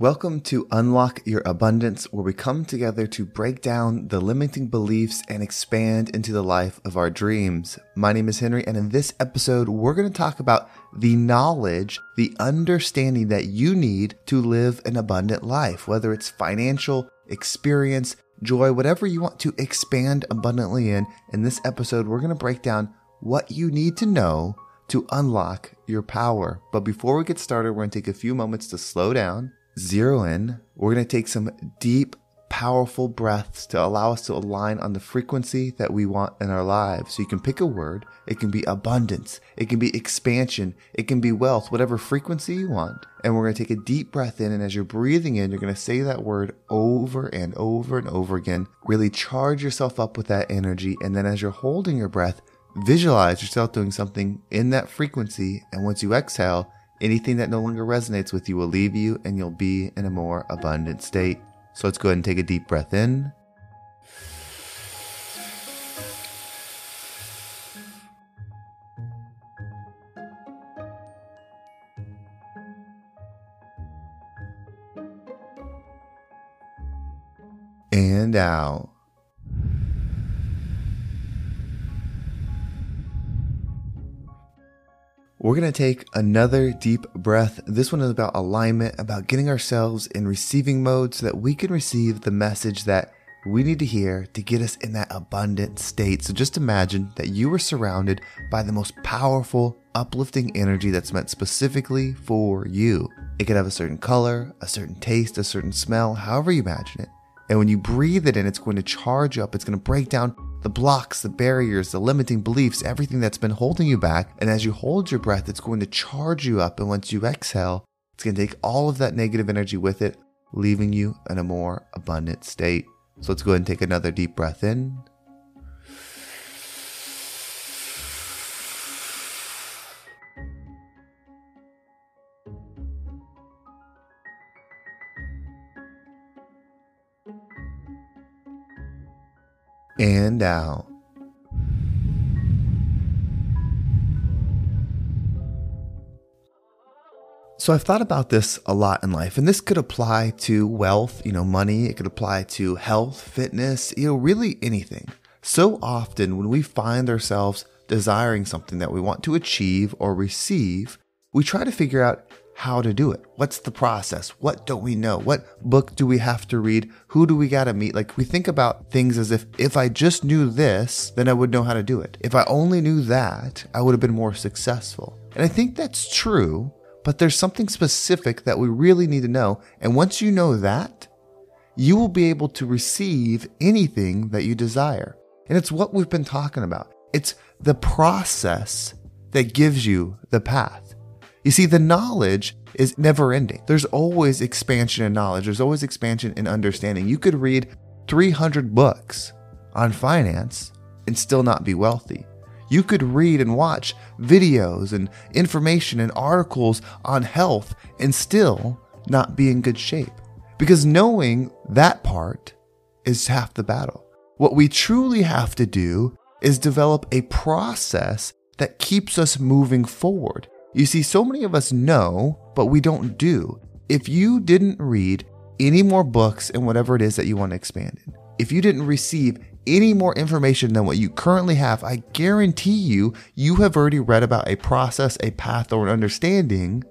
Welcome to Unlock Your Abundance, where we come together to break down the limiting beliefs and expand into the life of our dreams. My name is Henry, and in this episode, we're going to talk about the knowledge, the understanding that you need to live an abundant life, whether it's financial, experience, joy, whatever you want to expand abundantly in. In this episode, we're going to break down what you need to know to unlock your power. But before we get started, we're going to take a few moments to slow down zero in. We're going to take some deep, powerful breaths to allow us to align on the frequency that we want in our lives. So you can pick a word. It can be abundance. It can be expansion. It can be wealth, whatever frequency you want. And we're going to take a deep breath in. And as you're breathing in, you're going to say that word over and over and over again. Really charge yourself up with that energy. And then as you're holding your breath, visualize yourself doing something in that frequency. And once you exhale, Anything that no longer resonates with you will leave you and you'll be in a more abundant state. So let's go ahead and take a deep breath in. And out. We're going to take another deep breath. This one is about alignment, about getting ourselves in receiving mode so that we can receive the message that we need to hear to get us in that abundant state. So just imagine that you are surrounded by the most powerful, uplifting energy that's meant specifically for you. It could have a certain color, a certain taste, a certain smell, however you imagine it. And when you breathe it in, it's going to charge up. It's going to break down the blocks, the barriers, the limiting beliefs, everything that's been holding you back. And as you hold your breath, it's going to charge you up. And once you exhale, it's going to take all of that negative energy with it, leaving you in a more abundant state. So let's go ahead and take another deep breath in. And out. So I've thought about this a lot in life, and this could apply to wealth, you know, money. It could apply to health, fitness, you know, really anything. So often when we find ourselves desiring something that we want to achieve or receive, we try to figure out how to do it. What's the process? What don't we know? What book do we have to read? Who do we got to meet? Like we think about things as if if I just knew this, then I would know how to do it. If I only knew that, I would have been more successful. And I think that's true, but there's something specific that we really need to know. And once you know that, you will be able to receive anything that you desire. And it's what we've been talking about. It's the process that gives you the path. You see, the knowledge is never ending. There's always expansion in knowledge, there's always expansion in understanding. You could read 300 books on finance and still not be wealthy. You could read and watch videos and information and articles on health and still not be in good shape. Because knowing that part is half the battle. What we truly have to do is develop a process that keeps us moving forward. You see, so many of us know, but we don't do. If you didn't read any more books and whatever it is that you want to expand in, if you didn't receive any more information than what you currently have, I guarantee you, you have already read about a process, a path, or an understanding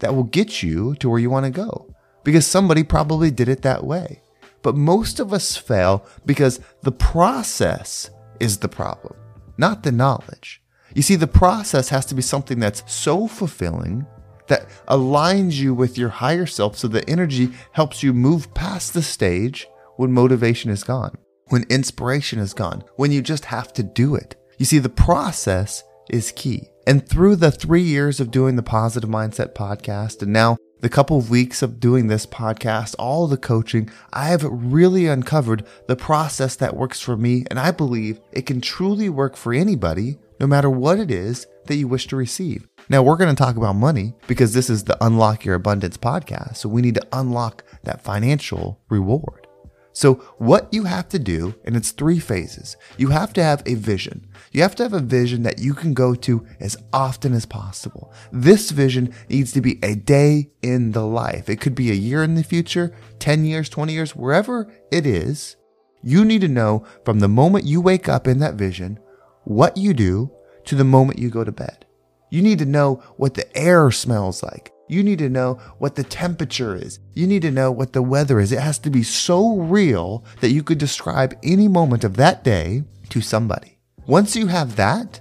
that will get you to where you want to go because somebody probably did it that way. But most of us fail because the process is the problem, not the knowledge. You see, the process has to be something that's so fulfilling that aligns you with your higher self so the energy helps you move past the stage when motivation is gone, when inspiration is gone, when you just have to do it. You see, the process is key. And through the three years of doing the Positive Mindset podcast, and now the couple of weeks of doing this podcast, all the coaching, I have really uncovered the process that works for me. And I believe it can truly work for anybody no matter what it is that you wish to receive. Now, we're going to talk about money because this is the Unlock Your Abundance podcast. So we need to unlock that financial reward. So, what you have to do, and it's three phases, you have to have a vision. You have to have a vision that you can go to as often as possible. This vision needs to be a day in the life. It could be a year in the future, 10 years, 20 years, wherever it is. You need to know from the moment you wake up in that vision what you do to the moment you go to bed. You need to know what the air smells like. You need to know what the temperature is. You need to know what the weather is. It has to be so real that you could describe any moment of that day to somebody. Once you have that,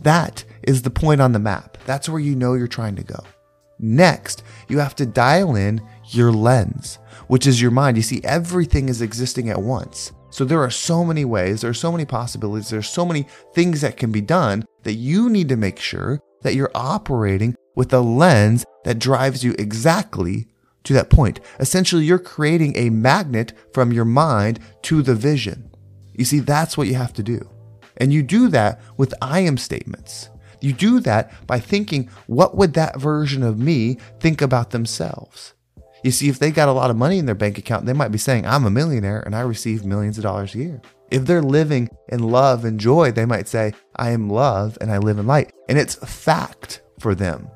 that is the point on the map. That's where you know you're trying to go. Next, you have to dial in your lens, which is your mind. You see, everything is existing at once. So there are so many ways, there are so many possibilities, there's so many things that can be done that you need to make sure that you're operating with a lens that drives you exactly to that point. Essentially, you're creating a magnet from your mind to the vision. You see, that's what you have to do. And you do that with I am statements. You do that by thinking, what would that version of me think about themselves? You see, if they got a lot of money in their bank account, they might be saying, I'm a millionaire and I receive millions of dollars a year. If they're living in love and joy, they might say, I am love and I live in light. And it's a fact for them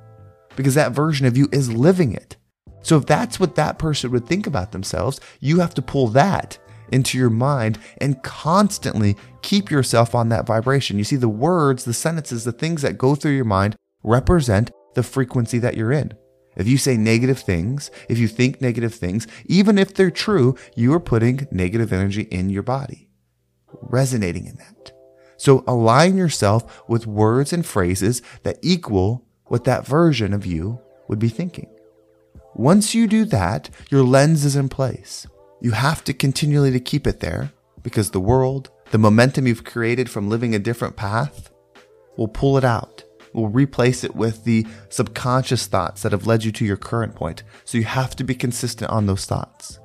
because that version of you is living it. So if that's what that person would think about themselves, you have to pull that into your mind and constantly keep yourself on that vibration. You see, the words, the sentences, the things that go through your mind represent the frequency that you're in. If you say negative things, if you think negative things, even if they're true, you are putting negative energy in your body, resonating in that. So align yourself with words and phrases that equal what that version of you would be thinking. Once you do that, your lens is in place. You have to continually to keep it there because the world, the momentum you've created from living a different path will pull it out. Will replace it with the subconscious thoughts that have led you to your current point. So you have to be consistent on those thoughts.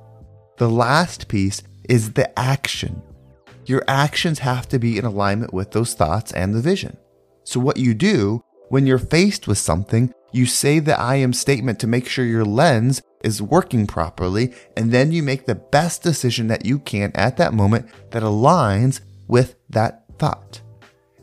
The last piece is the action. Your actions have to be in alignment with those thoughts and the vision. So what you do when you're faced with something, you say the I am statement to make sure your lens is working properly, and then you make the best decision that you can at that moment that aligns with that thought.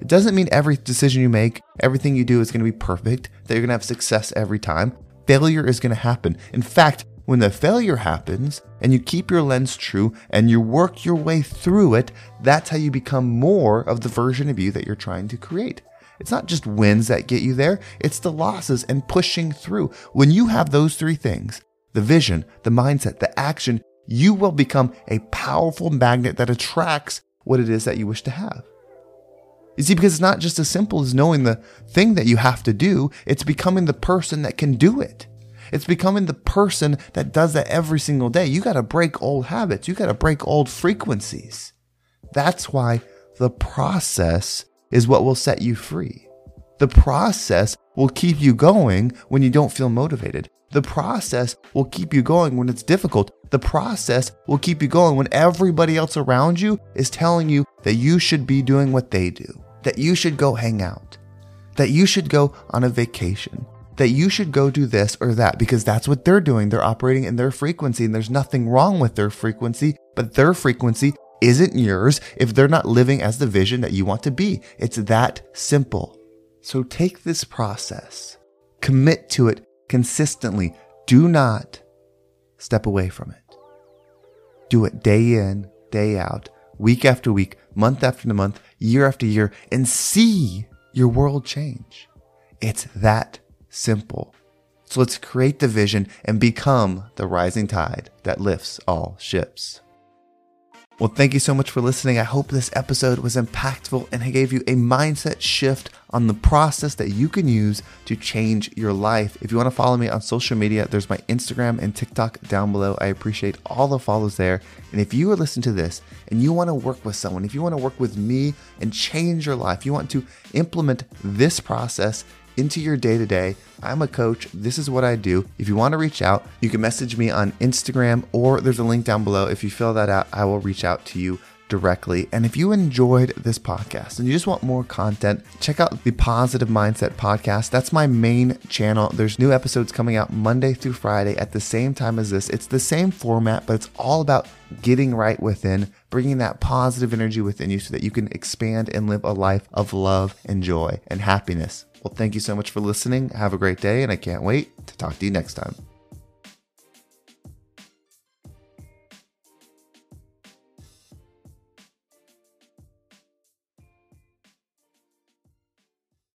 It doesn't mean every decision you make, everything you do is going to be perfect, that you're going to have success every time. Failure is going to happen. In fact, when the failure happens and you keep your lens true and you work your way through it, that's how you become more of the version of you that you're trying to create. It's not just wins that get you there, it's the losses and pushing through. When you have those three things the vision, the mindset, the action you will become a powerful magnet that attracts what it is that you wish to have. You see, because it's not just as simple as knowing the thing that you have to do, it's becoming the person that can do it. It's becoming the person that does that every single day. You got to break old habits. You got to break old frequencies. That's why the process is what will set you free. The process will keep you going when you don't feel motivated. The process will keep you going when it's difficult. The process will keep you going when everybody else around you is telling you that you should be doing what they do, that you should go hang out, that you should go on a vacation, that you should go do this or that because that's what they're doing. They're operating in their frequency and there's nothing wrong with their frequency, but their frequency isn't yours if they're not living as the vision that you want to be. It's that simple. So take this process, commit to it consistently. Do not step away from it. Do it day in, day out, week after week, month after month, year after year, and see your world change. It's that simple. So let's create the vision and become the rising tide that lifts all ships. Well, thank you so much for listening. I hope this episode was impactful and it gave you a mindset shift on the process that you can use to change your life. If you want to follow me on social media, there's my Instagram and TikTok down below. I appreciate all the follows there. And if you are listening to this and you want to work with someone, if you want to work with me and change your life, you want to implement this process into your day to day. I'm a coach. This is what I do. If you want to reach out, you can message me on Instagram or there's a link down below. If you fill that out, I will reach out to you directly. And if you enjoyed this podcast and you just want more content, check out the Positive Mindset podcast. That's my main channel. There's new episodes coming out Monday through Friday at the same time as this. It's the same format, but it's all about getting right within, bringing that positive energy within you so that you can expand and live a life of love and joy and happiness. Well, thank you so much for listening. Have a great day, and I can't wait to talk to you next time.